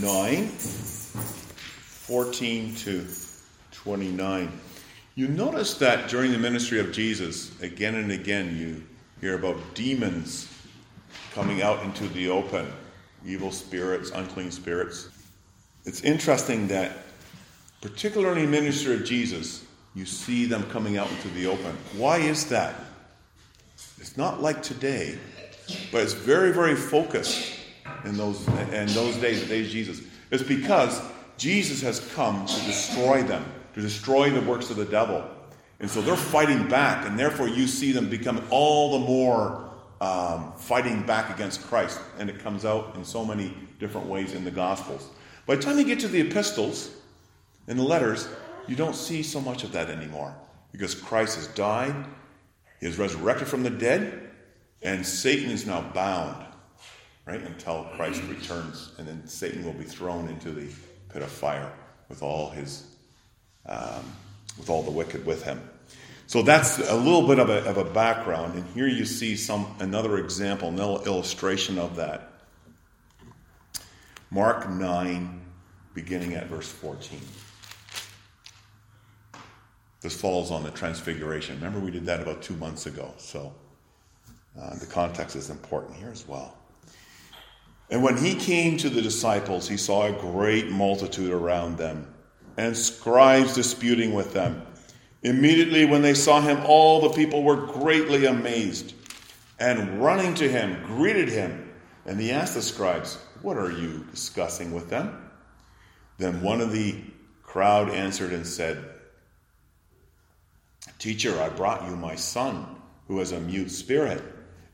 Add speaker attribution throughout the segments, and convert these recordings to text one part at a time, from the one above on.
Speaker 1: 9, 14 to 29. You notice that during the ministry of Jesus, again and again, you hear about demons coming out into the open, evil spirits, unclean spirits. It's interesting that, particularly in the ministry of Jesus, you see them coming out into the open. Why is that? It's not like today, but it's very, very focused in those in those days, the days of Jesus. It's because Jesus has come to destroy them, to destroy the works of the devil. And so they're fighting back, and therefore you see them become all the more um, fighting back against Christ. And it comes out in so many different ways in the Gospels. By the time you get to the epistles and the letters, you don't see so much of that anymore because Christ has died, he is resurrected from the dead, and Satan is now bound right? Until Christ returns, and then Satan will be thrown into the pit of fire with all his, um, with all the wicked with him. So that's a little bit of a, of a background, and here you see some another example, another illustration of that. Mark 9, beginning at verse 14. This falls on the transfiguration. Remember, we did that about two months ago, so uh, the context is important here as well. And when he came to the disciples, he saw a great multitude around them, and scribes disputing with them. Immediately, when they saw him, all the people were greatly amazed, and running to him, greeted him. And he asked the scribes, What are you discussing with them? Then one of the crowd answered and said, Teacher, I brought you my son, who has a mute spirit,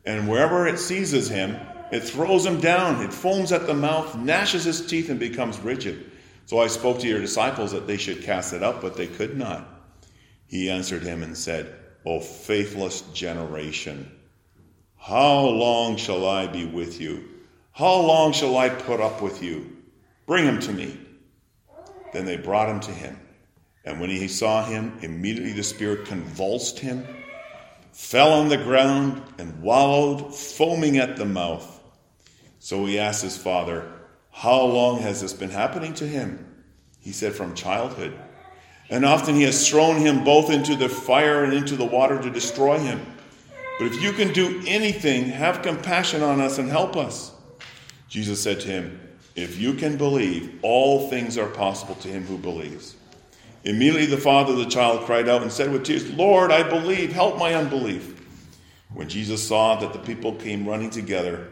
Speaker 1: and wherever it seizes him, it throws him down. It foams at the mouth, gnashes his teeth, and becomes rigid. So I spoke to your disciples that they should cast it out, but they could not. He answered him and said, O faithless generation, how long shall I be with you? How long shall I put up with you? Bring him to me. Then they brought him to him. And when he saw him, immediately the Spirit convulsed him, fell on the ground, and wallowed, foaming at the mouth. So he asked his father, How long has this been happening to him? He said, From childhood. And often he has thrown him both into the fire and into the water to destroy him. But if you can do anything, have compassion on us and help us. Jesus said to him, If you can believe, all things are possible to him who believes. Immediately the father of the child cried out and said with tears, Lord, I believe, help my unbelief. When Jesus saw that the people came running together,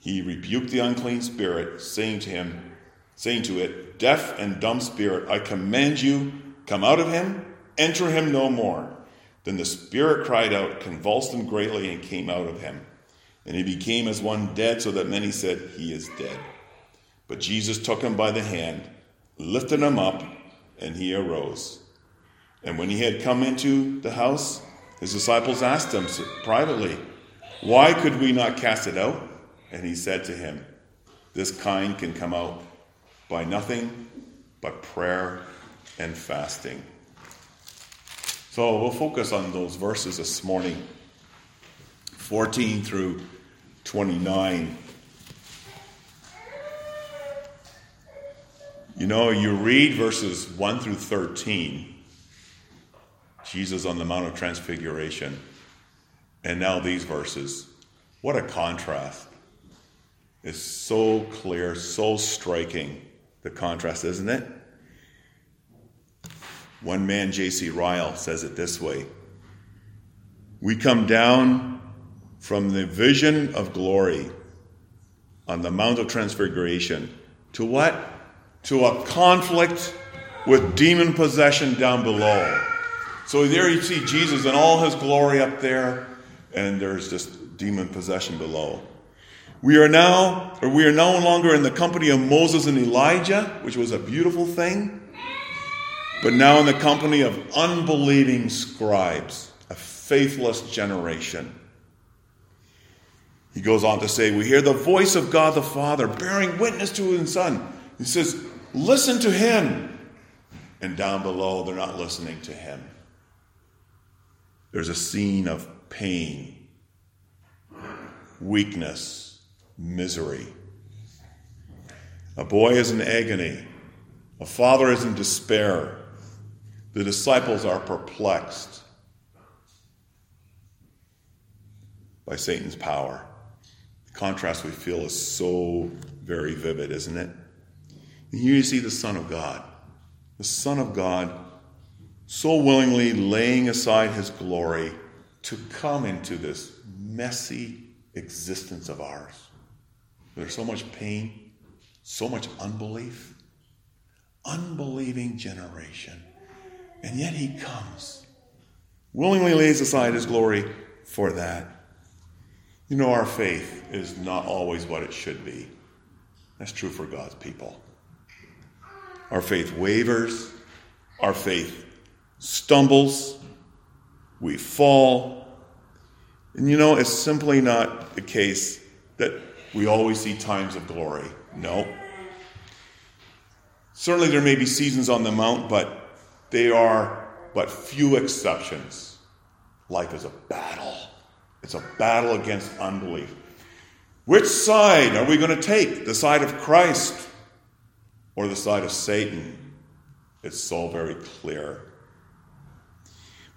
Speaker 1: he rebuked the unclean spirit, saying to him, saying to it, Deaf and dumb spirit, I command you, come out of him, enter him no more. Then the spirit cried out, convulsed him greatly, and came out of him. And he became as one dead, so that many said, He is dead. But Jesus took him by the hand, lifted him up, and he arose. And when he had come into the house, his disciples asked him privately, Why could we not cast it out? And he said to him, This kind can come out by nothing but prayer and fasting. So we'll focus on those verses this morning 14 through 29. You know, you read verses 1 through 13, Jesus on the Mount of Transfiguration, and now these verses. What a contrast is so clear, so striking, the contrast, isn't it? One man, J.C. Ryle, says it this way We come down from the vision of glory on the Mount of Transfiguration to what? To a conflict with demon possession down below. So there you see Jesus in all his glory up there, and there's just demon possession below. We are now, or we are no longer in the company of Moses and Elijah, which was a beautiful thing, but now in the company of unbelieving scribes, a faithless generation. He goes on to say, We hear the voice of God the Father bearing witness to his Son. He says, Listen to him. And down below, they're not listening to him. There's a scene of pain, weakness, misery. A boy is in agony. A father is in despair. The disciples are perplexed by Satan's power. The contrast we feel is so very vivid, isn't it? And here you see the Son of God. The Son of God so willingly laying aside his glory to come into this messy existence of ours. There's so much pain, so much unbelief, unbelieving generation. And yet he comes, willingly lays aside his glory for that. You know, our faith is not always what it should be. That's true for God's people. Our faith wavers, our faith stumbles, we fall. And you know, it's simply not the case that we always see times of glory. No. Certainly, there may be seasons on the mount, but they are but few exceptions. Life is a battle, it's a battle against unbelief. Which side are we going to take? The side of Christ or the side of Satan? It's so very clear.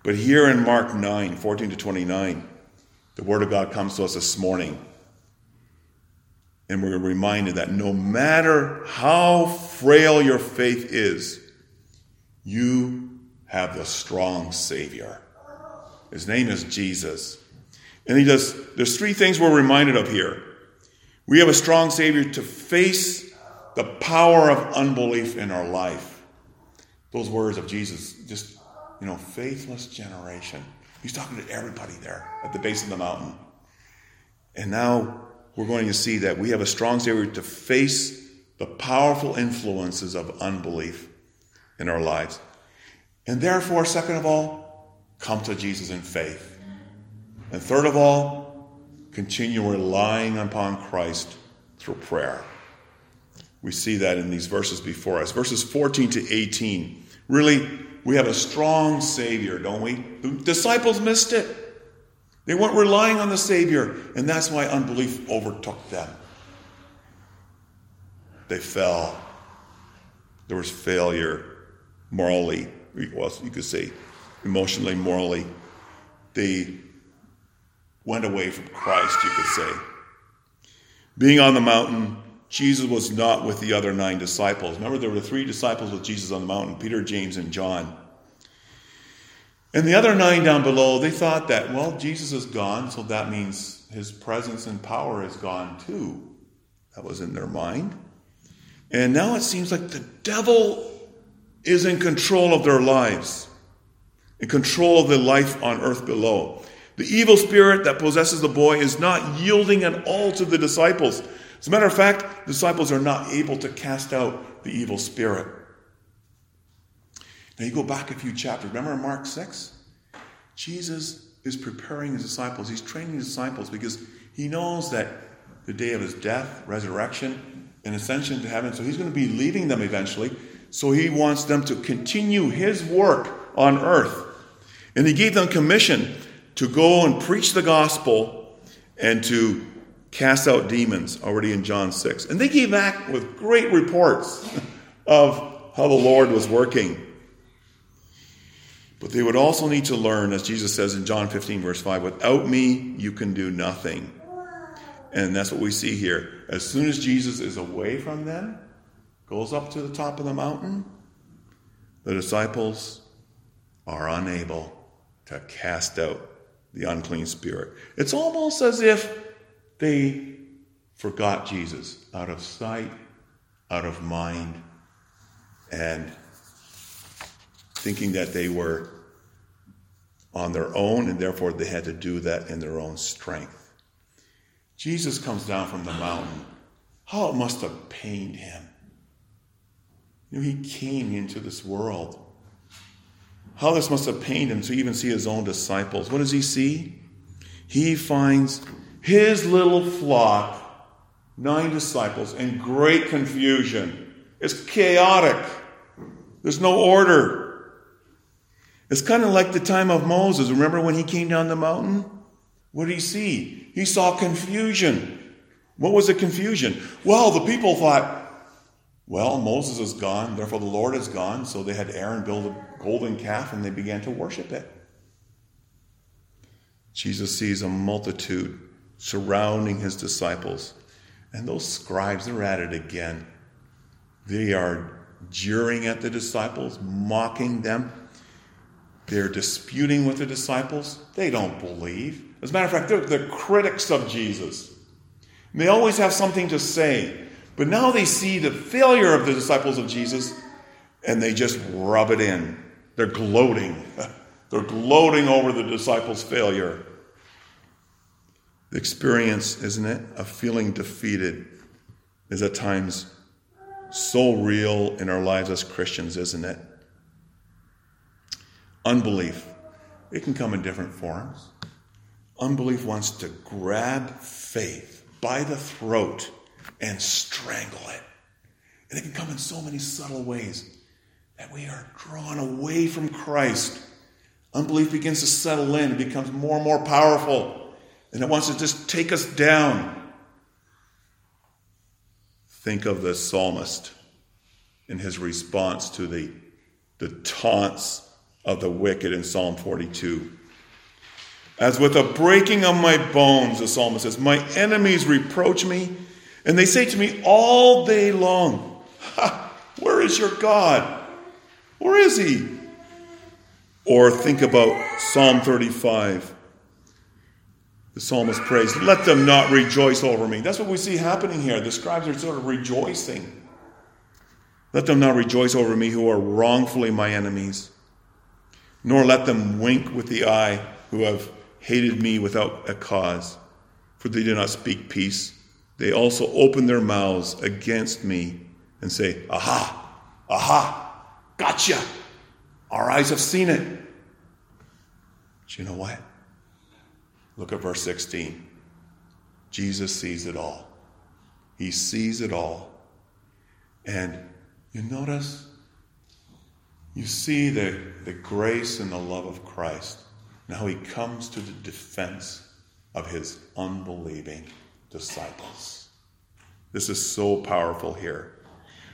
Speaker 1: But here in Mark 9 14 to 29, the Word of God comes to us this morning. And we're reminded that no matter how frail your faith is, you have the strong Savior. His name is Jesus. And he does, there's three things we're reminded of here. We have a strong Savior to face the power of unbelief in our life. Those words of Jesus, just, you know, faithless generation. He's talking to everybody there at the base of the mountain. And now we're going to see that we have a strong Savior to face the powerful influences of unbelief in our lives. And therefore, second of all, come to Jesus in faith. And third of all, continue relying upon Christ through prayer. We see that in these verses before us. Verses 14 to 18. Really, we have a strong Savior, don't we? The disciples missed it. They weren't relying on the Savior, and that's why unbelief overtook them. They fell. There was failure morally, well, you could say emotionally, morally. They went away from Christ, you could say. Being on the mountain, Jesus was not with the other nine disciples. Remember, there were three disciples with Jesus on the mountain Peter, James, and John. And the other nine down below, they thought that, well, Jesus is gone, so that means his presence and power is gone too. That was in their mind. And now it seems like the devil is in control of their lives, in control of the life on earth below. The evil spirit that possesses the boy is not yielding at all to the disciples. As a matter of fact, disciples are not able to cast out the evil spirit. Now you go back a few chapters. Remember Mark 6? Jesus is preparing his disciples. He's training his disciples because he knows that the day of his death, resurrection, and ascension to heaven, so he's going to be leaving them eventually. So he wants them to continue his work on earth. And he gave them commission to go and preach the gospel and to cast out demons already in John 6. And they came back with great reports of how the Lord was working. But they would also need to learn, as Jesus says in John 15, verse 5, without me, you can do nothing. And that's what we see here. As soon as Jesus is away from them, goes up to the top of the mountain, the disciples are unable to cast out the unclean spirit. It's almost as if they forgot Jesus out of sight, out of mind, and thinking that they were on their own and therefore they had to do that in their own strength. Jesus comes down from the mountain. How it must have pained him. You know, he came into this world. How this must have pained him to even see his own disciples. What does he see? He finds his little flock, nine disciples, in great confusion. It's chaotic. There's no order. It's kind of like the time of Moses. Remember when he came down the mountain? What did he see? He saw confusion. What was the confusion? Well, the people thought, Well, Moses is gone, therefore the Lord is gone, so they had Aaron build a golden calf and they began to worship it. Jesus sees a multitude surrounding his disciples, and those scribes are at it again. They are jeering at the disciples, mocking them. They're disputing with the disciples. They don't believe. As a matter of fact, they're the critics of Jesus. And they always have something to say. But now they see the failure of the disciples of Jesus and they just rub it in. They're gloating. They're gloating over the disciples' failure. The experience, isn't it, of feeling defeated is at times so real in our lives as Christians, isn't it? Unbelief. It can come in different forms. Unbelief wants to grab faith by the throat and strangle it. And it can come in so many subtle ways that we are drawn away from Christ. Unbelief begins to settle in, it becomes more and more powerful, and it wants to just take us down. Think of the psalmist in his response to the, the taunts of the wicked in Psalm 42. As with a breaking of my bones, the psalmist says, My enemies reproach me, and they say to me all day long, Where is your God? Where is he? Or think about Psalm 35. The psalmist prays, Let them not rejoice over me. That's what we see happening here. The scribes are sort of rejoicing. Let them not rejoice over me who are wrongfully my enemies, nor let them wink with the eye who have hated me without a cause, for they do not speak peace. They also open their mouths against me and say, Aha, aha, gotcha. Our eyes have seen it. But you know what? Look at verse 16. Jesus sees it all. He sees it all. And you notice, you see the, the grace and the love of Christ. Now he comes to the defense of his unbelieving disciples. This is so powerful here.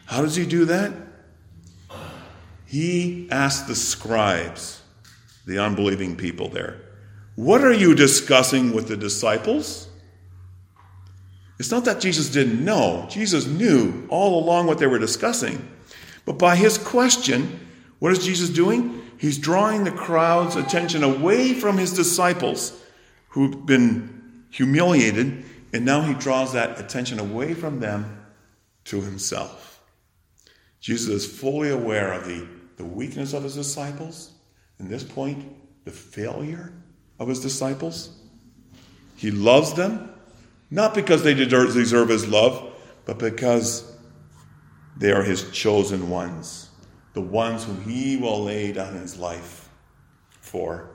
Speaker 1: How does he do that? He asked the scribes, the unbelieving people there, What are you discussing with the disciples? It's not that Jesus didn't know, Jesus knew all along what they were discussing. But by his question, what is Jesus doing? He's drawing the crowd's attention away from his disciples who've been humiliated, and now he draws that attention away from them to himself. Jesus is fully aware of the, the weakness of his disciples, in this point, the failure of his disciples. He loves them, not because they deserve his love, but because they are his chosen ones the ones whom he will lay down his life for.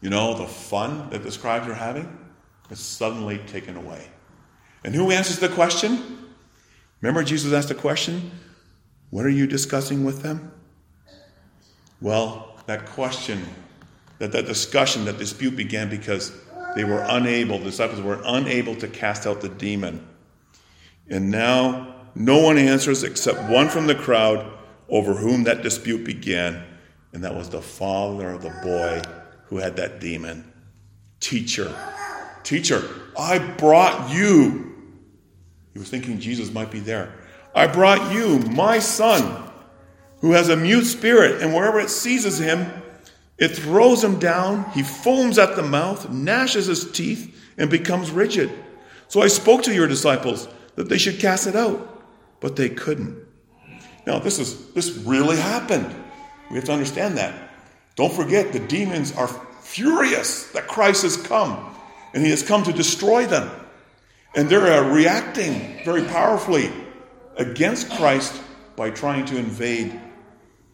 Speaker 1: You know, the fun that the scribes are having is suddenly taken away. And who answers the question? Remember, Jesus asked the question, What are you discussing with them? Well, that question, that, that discussion, that dispute began because they were unable, the disciples were unable to cast out the demon. And now no one answers except one from the crowd over whom that dispute began, and that was the father of the boy who had that demon. Teacher, teacher, I brought you. He was thinking Jesus might be there. I brought you, my son, who has a mute spirit, and wherever it seizes him, it throws him down. He foams at the mouth, gnashes his teeth, and becomes rigid. So I spoke to your disciples that they should cast it out but they couldn't. Now, this is this really happened. We have to understand that. Don't forget, the demons are furious that Christ has come, and He has come to destroy them, and they're uh, reacting very powerfully against Christ by trying to invade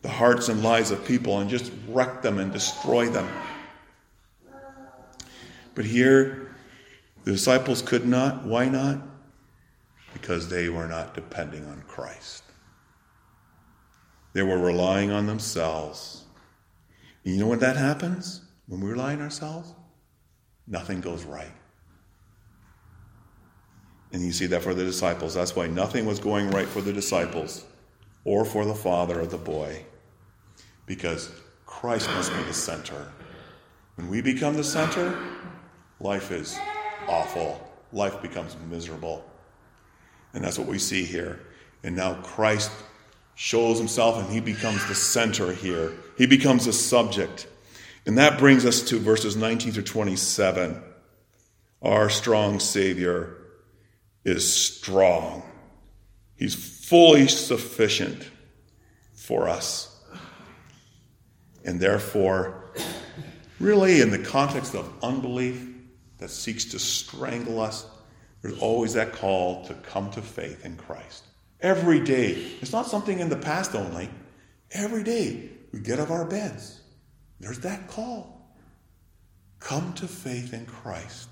Speaker 1: the hearts and lives of people and just wreck them and destroy them. But here, the disciples could not. Why not? Because they were not depending on Christ. They were relying on themselves. And you know what that happens when we rely on ourselves? Nothing goes right. And you see that for the disciples. That's why nothing was going right for the disciples or for the father of the boy. Because Christ must be the center. When we become the center, life is awful. Life becomes miserable. And that's what we see here. And now Christ shows himself and he becomes the center here. He becomes the subject. And that brings us to verses 19 through 27. Our strong Savior is strong, He's fully sufficient for us. And therefore, really, in the context of unbelief that seeks to strangle us, there's always that call to come to faith in Christ. Every day. It's not something in the past only. Every day we get out of our beds. There's that call. Come to faith in Christ.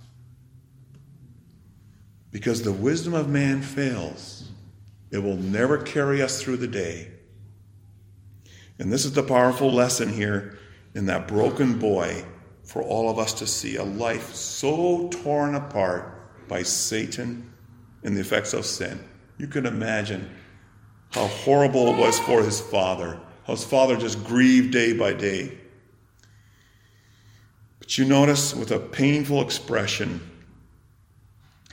Speaker 1: Because the wisdom of man fails, it will never carry us through the day. And this is the powerful lesson here in that broken boy for all of us to see a life so torn apart by Satan and the effects of sin. You can imagine how horrible it was for his father, how his father just grieved day by day. But you notice with a painful expression,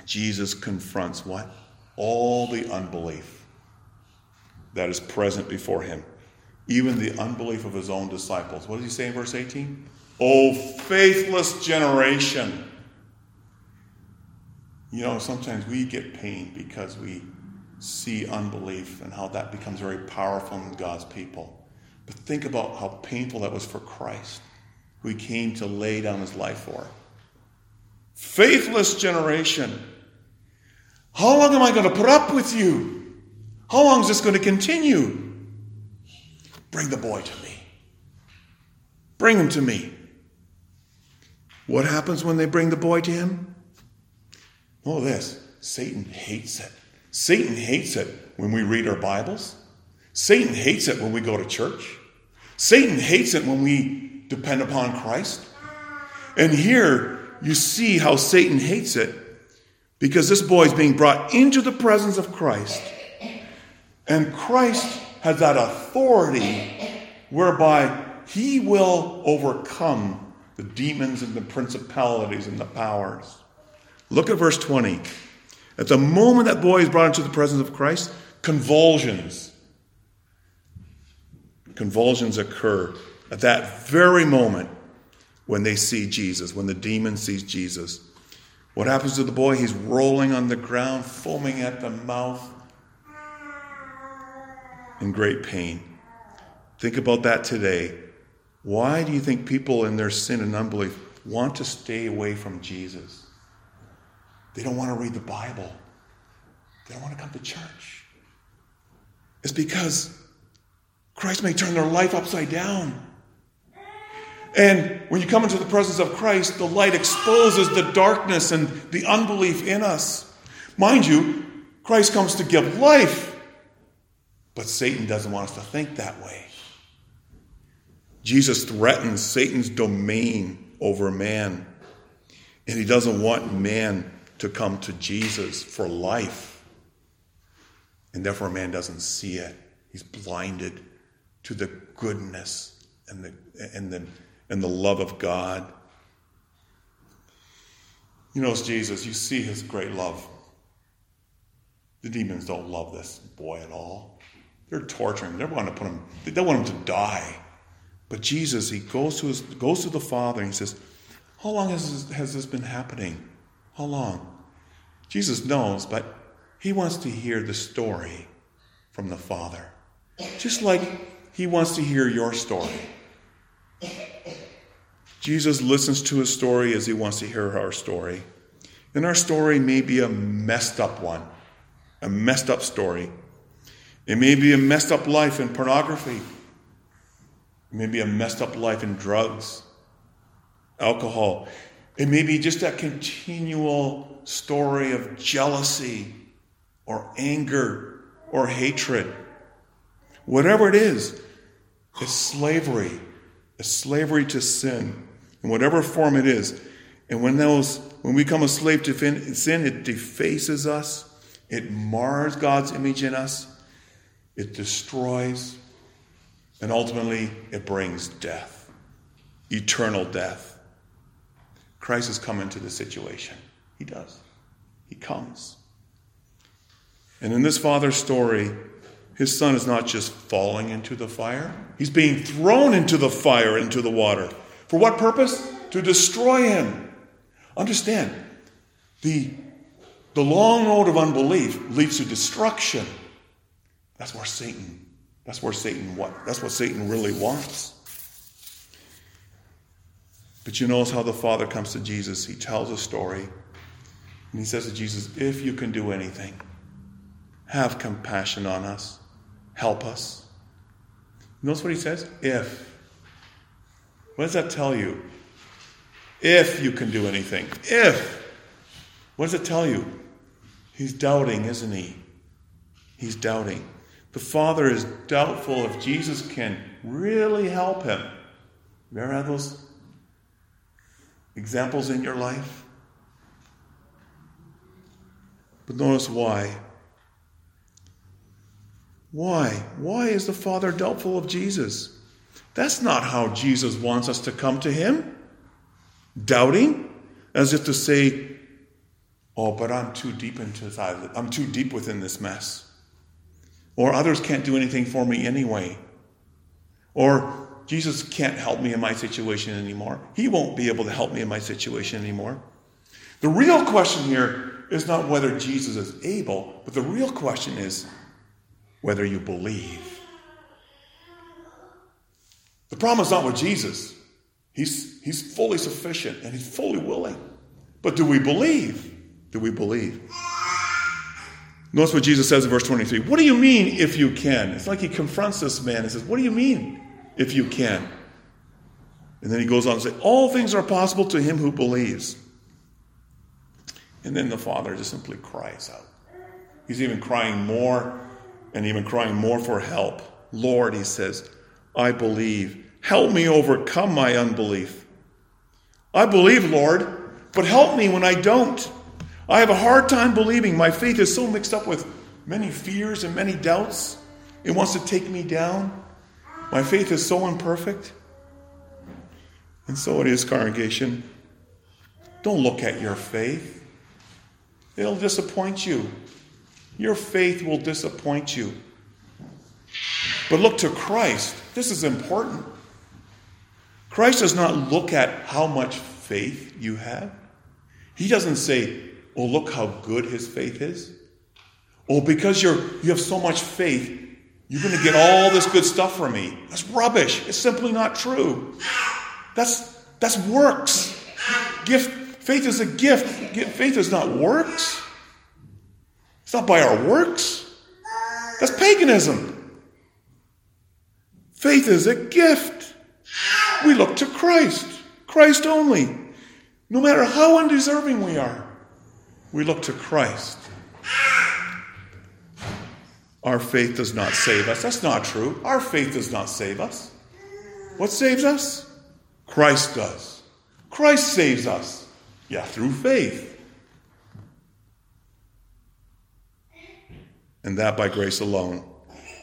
Speaker 1: Jesus confronts what? All the unbelief that is present before him, even the unbelief of his own disciples. What does he say in verse 18? Oh, faithless generation. You know, sometimes we get pain because we see unbelief and how that becomes very powerful in God's people. But think about how painful that was for Christ, who he came to lay down his life for. Faithless generation. How long am I going to put up with you? How long is this going to continue? Bring the boy to me. Bring him to me. What happens when they bring the boy to him? Oh, this Satan hates it. Satan hates it when we read our Bibles. Satan hates it when we go to church. Satan hates it when we depend upon Christ. And here you see how Satan hates it because this boy is being brought into the presence of Christ. And Christ has that authority whereby he will overcome the demons and the principalities and the powers. Look at verse 20. At the moment that boy is brought into the presence of Christ, convulsions. Convulsions occur at that very moment when they see Jesus, when the demon sees Jesus. What happens to the boy? He's rolling on the ground, foaming at the mouth, in great pain. Think about that today. Why do you think people in their sin and unbelief want to stay away from Jesus? They don't want to read the Bible. They don't want to come to church. It's because Christ may turn their life upside down. And when you come into the presence of Christ, the light exposes the darkness and the unbelief in us. Mind you, Christ comes to give life, but Satan doesn't want us to think that way. Jesus threatens Satan's domain over man, and he doesn't want man to come to Jesus for life. And therefore, a man doesn't see it. He's blinded to the goodness and the, and the, and the love of God. You know, it's Jesus, you see his great love. The demons don't love this boy at all. They're torturing him. They want to put him, they don't want him to die. But Jesus, he goes to his goes to the Father and he says, How long has this, has this been happening? How long? Jesus knows, but he wants to hear the story from the Father. Just like he wants to hear your story. Jesus listens to his story as he wants to hear our story. And our story may be a messed up one, a messed up story. It may be a messed up life in pornography. It may be a messed up life in drugs, alcohol. It may be just that continual story of jealousy or anger or hatred. Whatever it is, it's slavery. It's slavery to sin, in whatever form it is. And when those when we become a slave to sin, it defaces us, It mars God's image in us, it destroys, and ultimately it brings death, eternal death. Christ has come into the situation. He does. He comes. And in this father's story, his son is not just falling into the fire, he's being thrown into the fire, into the water. For what purpose? To destroy him. Understand, the, the long road of unbelief leads to destruction. That's where Satan, that's where Satan what? That's what Satan really wants. But you notice how the Father comes to Jesus. He tells a story. And he says to Jesus, If you can do anything, have compassion on us, help us. Notice what he says? If. What does that tell you? If you can do anything. If. What does it tell you? He's doubting, isn't he? He's doubting. The Father is doubtful if Jesus can really help him. You ever those examples in your life? But notice why. Why? Why is the Father doubtful of Jesus? That's not how Jesus wants us to come to Him. Doubting, as if to say, Oh, but I'm too deep into this. I'm too deep within this mess. Or others can't do anything for me anyway. Or Jesus can't help me in my situation anymore. He won't be able to help me in my situation anymore. The real question here is not whether Jesus is able, but the real question is whether you believe. The problem is not with Jesus. He's, he's fully sufficient and he's fully willing. But do we believe? Do we believe? Notice what Jesus says in verse 23. What do you mean if you can? It's like he confronts this man and says, What do you mean if you can? And then he goes on to say, All things are possible to him who believes. And then the father just simply cries out. He's even crying more and even crying more for help. Lord, he says, I believe. Help me overcome my unbelief. I believe, Lord, but help me when I don't. I have a hard time believing. My faith is so mixed up with many fears and many doubts. It wants to take me down. My faith is so imperfect. And so it is, congregation. Don't look at your faith, it'll disappoint you. Your faith will disappoint you. But look to Christ. This is important. Christ does not look at how much faith you have. He doesn't say, Oh, look how good his faith is. Oh, because you're you have so much faith, you're going to get all this good stuff from me. That's rubbish. It's simply not true. That's that's works. Gift faith is a gift. Faith is not works. It's not by our works. That's paganism. Faith is a gift. We look to Christ, Christ only. No matter how undeserving we are, we look to Christ. Our faith does not save us. That's not true. Our faith does not save us. What saves us? Christ does. Christ saves us. Yeah, through faith. and that by grace alone.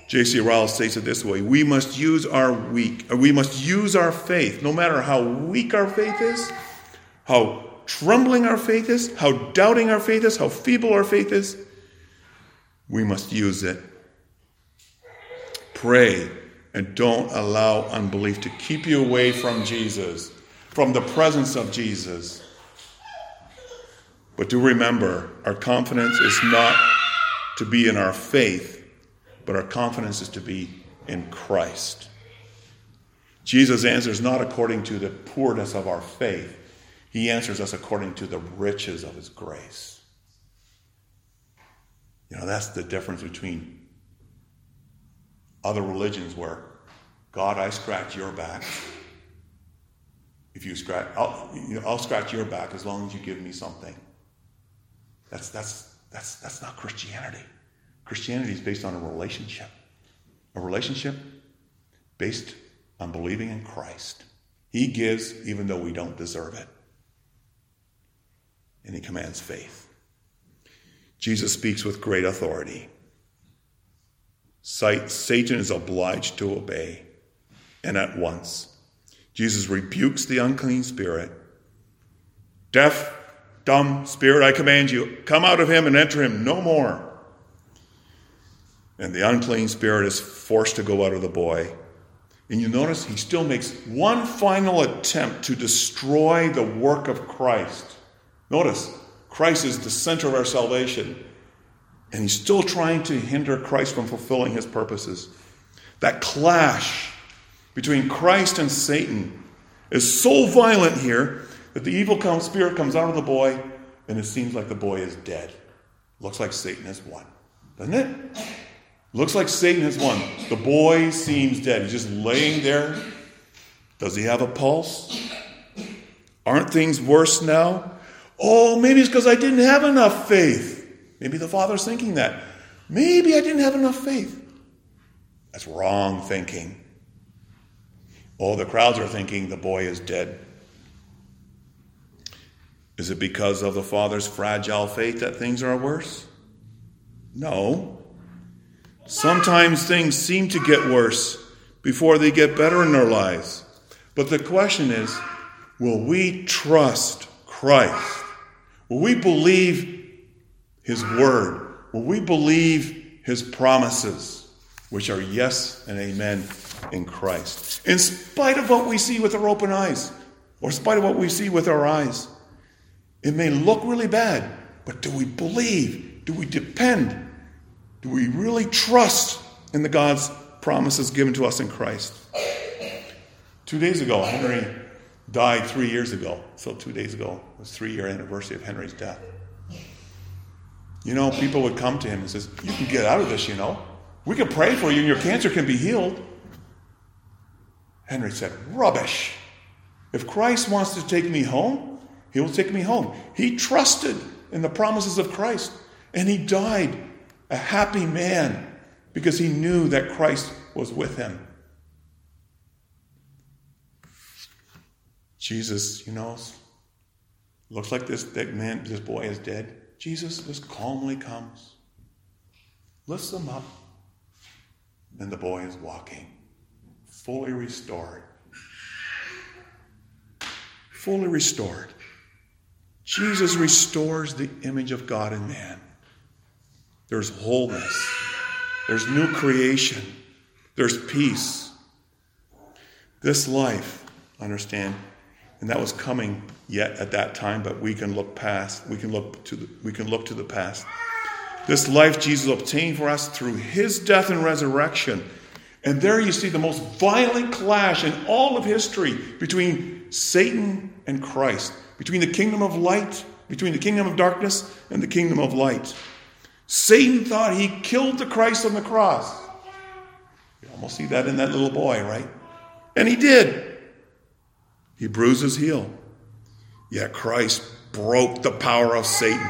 Speaker 1: J.C. Ryle states it this way: We must use our weak, uh, we must use our faith, no matter how weak our faith is, how trembling our faith is, how doubting our faith is, how feeble our faith is. We must use it. Pray and don't allow unbelief to keep you away from Jesus, from the presence of Jesus. But do remember, our confidence is not to be in our faith, but our confidence is to be in Christ. Jesus answers not according to the poorness of our faith, he answers us according to the riches of his grace. You know, that's the difference between other religions where God, I scratch your back. If you scratch, I'll, you know, I'll scratch your back as long as you give me something. That's, that's, that's, that's not Christianity. Christianity is based on a relationship, a relationship based on believing in Christ. He gives even though we don't deserve it. And He commands faith. Jesus speaks with great authority. Satan is obliged to obey, and at once. Jesus rebukes the unclean spirit. Deaf, dumb spirit, I command you, come out of him and enter him no more. And the unclean spirit is forced to go out of the boy. And you notice he still makes one final attempt to destroy the work of Christ. Notice, Christ is the center of our salvation. And he's still trying to hinder Christ from fulfilling his purposes. That clash between Christ and Satan is so violent here that the evil spirit comes out of the boy and it seems like the boy is dead. Looks like Satan has won, doesn't it? Looks like Satan has won. The boy seems dead. He's just laying there. Does he have a pulse? Aren't things worse now? Oh, maybe it's because I didn't have enough faith. Maybe the father's thinking that. Maybe I didn't have enough faith. That's wrong thinking. Oh, the crowds are thinking the boy is dead. Is it because of the father's fragile faith that things are worse? No. Sometimes things seem to get worse before they get better in our lives. But the question is will we trust Christ? Will we believe his word? Will we believe his promises, which are yes and amen in Christ? In spite of what we see with our open eyes, or in spite of what we see with our eyes, it may look really bad, but do we believe? Do we depend? Do we really trust in the God's promises given to us in Christ? Two days ago, Henry died three years ago. So two days ago was three year anniversary of Henry's death. You know, people would come to him and says, "You can get out of this. You know, we can pray for you, and your cancer can be healed." Henry said, "Rubbish! If Christ wants to take me home, He will take me home." He trusted in the promises of Christ, and he died a happy man because he knew that Christ was with him. Jesus, you know, looks like this, that man, this boy is dead. Jesus just calmly comes, lifts him up, and the boy is walking, fully restored. Fully restored. Jesus restores the image of God in man. There's wholeness, there's new creation, there's peace. This life, understand, and that was coming yet at that time, but we can look past. We can look to the, we can look to the past. This life Jesus obtained for us through his death and resurrection. And there you see the most violent clash in all of history between Satan and Christ, between the kingdom of light, between the kingdom of darkness and the kingdom of light. Satan thought he killed the Christ on the cross. You almost see that in that little boy, right? And he did. He bruised his heel. Yet Christ broke the power of Satan,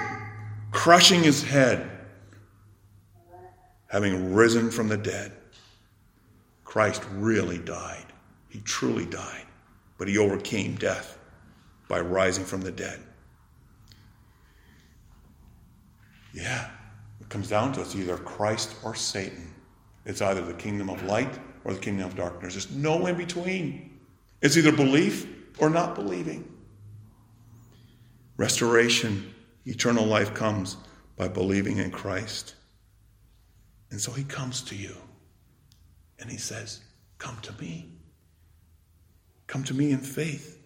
Speaker 1: crushing his head, having risen from the dead. Christ really died. He truly died, but he overcame death by rising from the dead. Yeah, it comes down to it's either Christ or Satan. It's either the kingdom of light or the kingdom of darkness. There's no in between. It's either belief or not believing. Restoration, eternal life comes by believing in Christ. And so he comes to you and he says, Come to me. Come to me in faith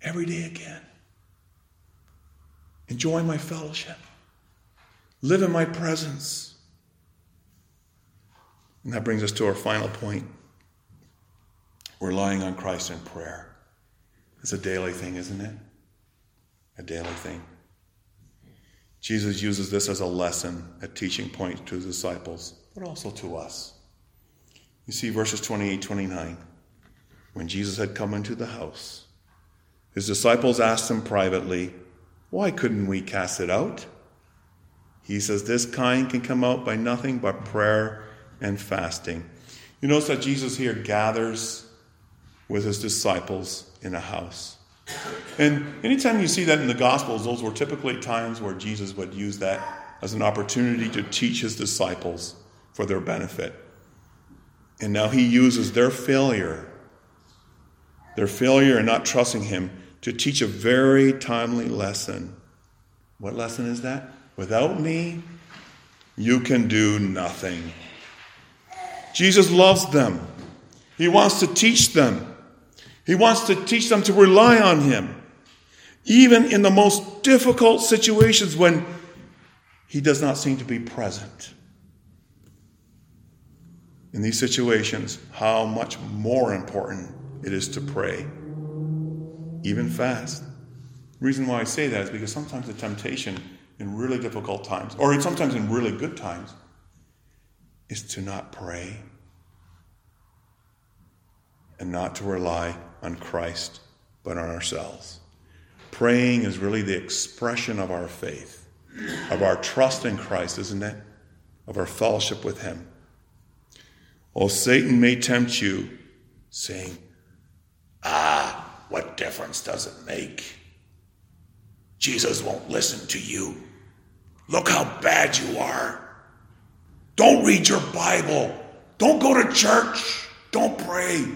Speaker 1: every day again. Enjoy my fellowship. Live in my presence. And that brings us to our final point relying on Christ in prayer. It's a daily thing, isn't it? A daily thing. Jesus uses this as a lesson, a teaching point to his disciples, but also to us. You see verses 28 29. When Jesus had come into the house, his disciples asked him privately, Why couldn't we cast it out? He says, This kind can come out by nothing but prayer and fasting. You notice that Jesus here gathers with his disciples in a house. And anytime you see that in the Gospels, those were typically times where Jesus would use that as an opportunity to teach his disciples for their benefit. And now he uses their failure, their failure in not trusting him, to teach a very timely lesson. What lesson is that? Without me, you can do nothing. Jesus loves them. He wants to teach them. He wants to teach them to rely on Him, even in the most difficult situations when He does not seem to be present. In these situations, how much more important it is to pray, even fast. The reason why I say that is because sometimes the temptation in really difficult times, or sometimes in really good times, is to not pray and not to rely on Christ, but on ourselves. Praying is really the expression of our faith, of our trust in Christ, isn't it? Of our fellowship with Him. Well, Satan may tempt you, saying, Ah, what difference does it make? Jesus won't listen to you. Look how bad you are. Don't read your Bible. Don't go to church. Don't pray.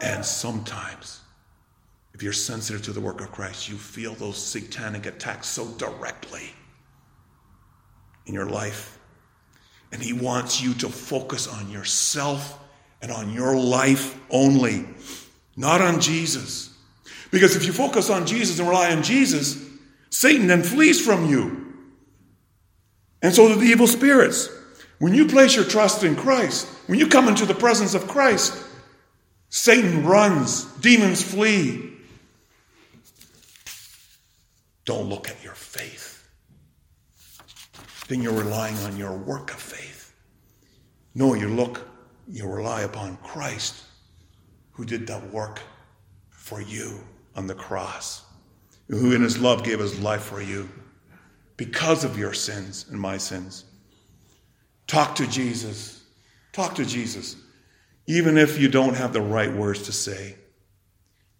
Speaker 1: And sometimes, if you're sensitive to the work of Christ, you feel those satanic attacks so directly in your life. And He wants you to focus on yourself and on your life only, not on Jesus. Because if you focus on Jesus and rely on Jesus, Satan then flees from you. And so do the evil spirits. When you place your trust in Christ, when you come into the presence of Christ, Satan runs, demons flee. Don't look at your faith. Then you're relying on your work of faith. No, you look, you rely upon Christ who did that work for you on the cross, who in his love gave his life for you because of your sins and my sins. Talk to Jesus. Talk to Jesus even if you don't have the right words to say.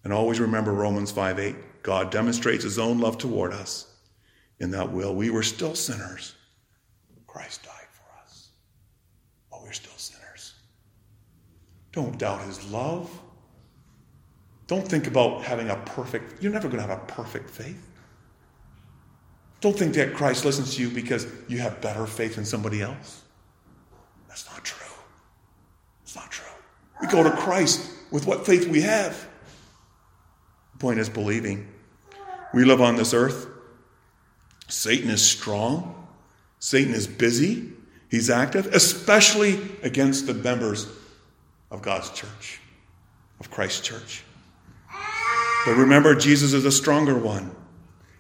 Speaker 1: And always remember Romans 5 8. God demonstrates his own love toward us in that will. We were still sinners. Christ died for us we we're still sinners. Don't doubt his love. Don't think about having a perfect, you're never going to have a perfect faith. Don't think that Christ listens to you because you have better faith than somebody else. That's not true. It's not true. We go to Christ with what faith we have. The point is believing. We live on this earth. Satan is strong. Satan is busy. He's active, especially against the members of God's church, of Christ's church. But remember, Jesus is a stronger one,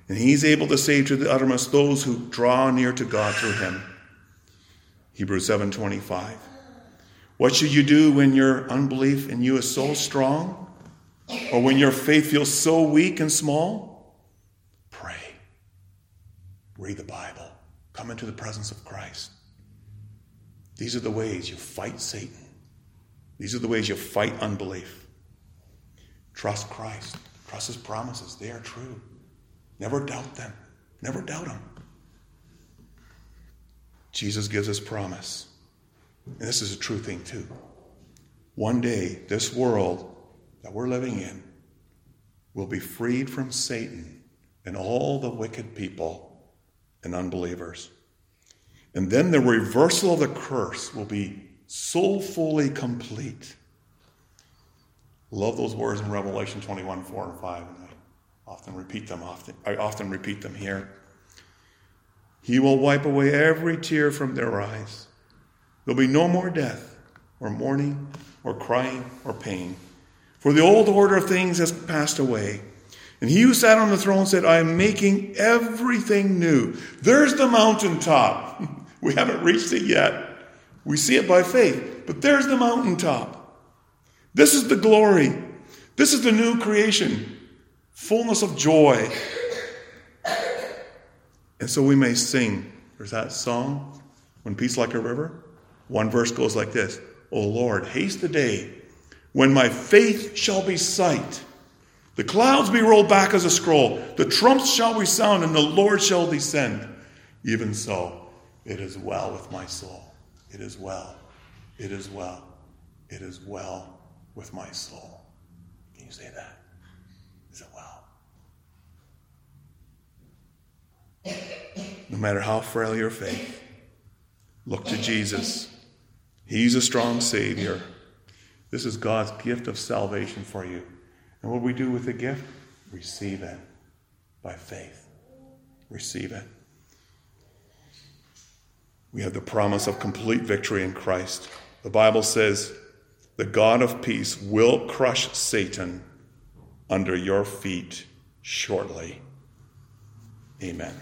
Speaker 1: and he's able to save to the uttermost those who draw near to God through him. Hebrews 7:25. What should you do when your unbelief in you is so strong? Or when your faith feels so weak and small? Pray. Read the Bible. Come into the presence of Christ. These are the ways you fight Satan. These are the ways you fight unbelief. Trust Christ. Trust his promises. They are true. Never doubt them. Never doubt them. Jesus gives us promise. And this is a true thing, too. One day, this world that we're living in will be freed from Satan and all the wicked people and unbelievers. And then the reversal of the curse will be so fully complete. Love those words in Revelation 21, 4 and 5, and I often repeat them often. I often repeat them here. He will wipe away every tear from their eyes. There'll be no more death, or mourning, or crying, or pain. For the old order of things has passed away. And he who sat on the throne said, I am making everything new. There's the mountaintop. We haven't reached it yet. We see it by faith, but there's the mountaintop. This is the glory. This is the new creation, fullness of joy. And so we may sing. There's that song, When Peace Like a River. One verse goes like this O Lord, haste the day when my faith shall be sight, the clouds be rolled back as a scroll, the trumps shall resound, and the Lord shall descend. Even so, it is well with my soul. It is well. It is well. It is well with my soul. Can you say that? Is it well? No matter how frail your faith, look to Jesus. He's a strong Savior. This is God's gift of salvation for you. And what we do with the gift? Receive it by faith. Receive it. We have the promise of complete victory in Christ. The Bible says, the God of peace will crush Satan under your feet shortly. Amen.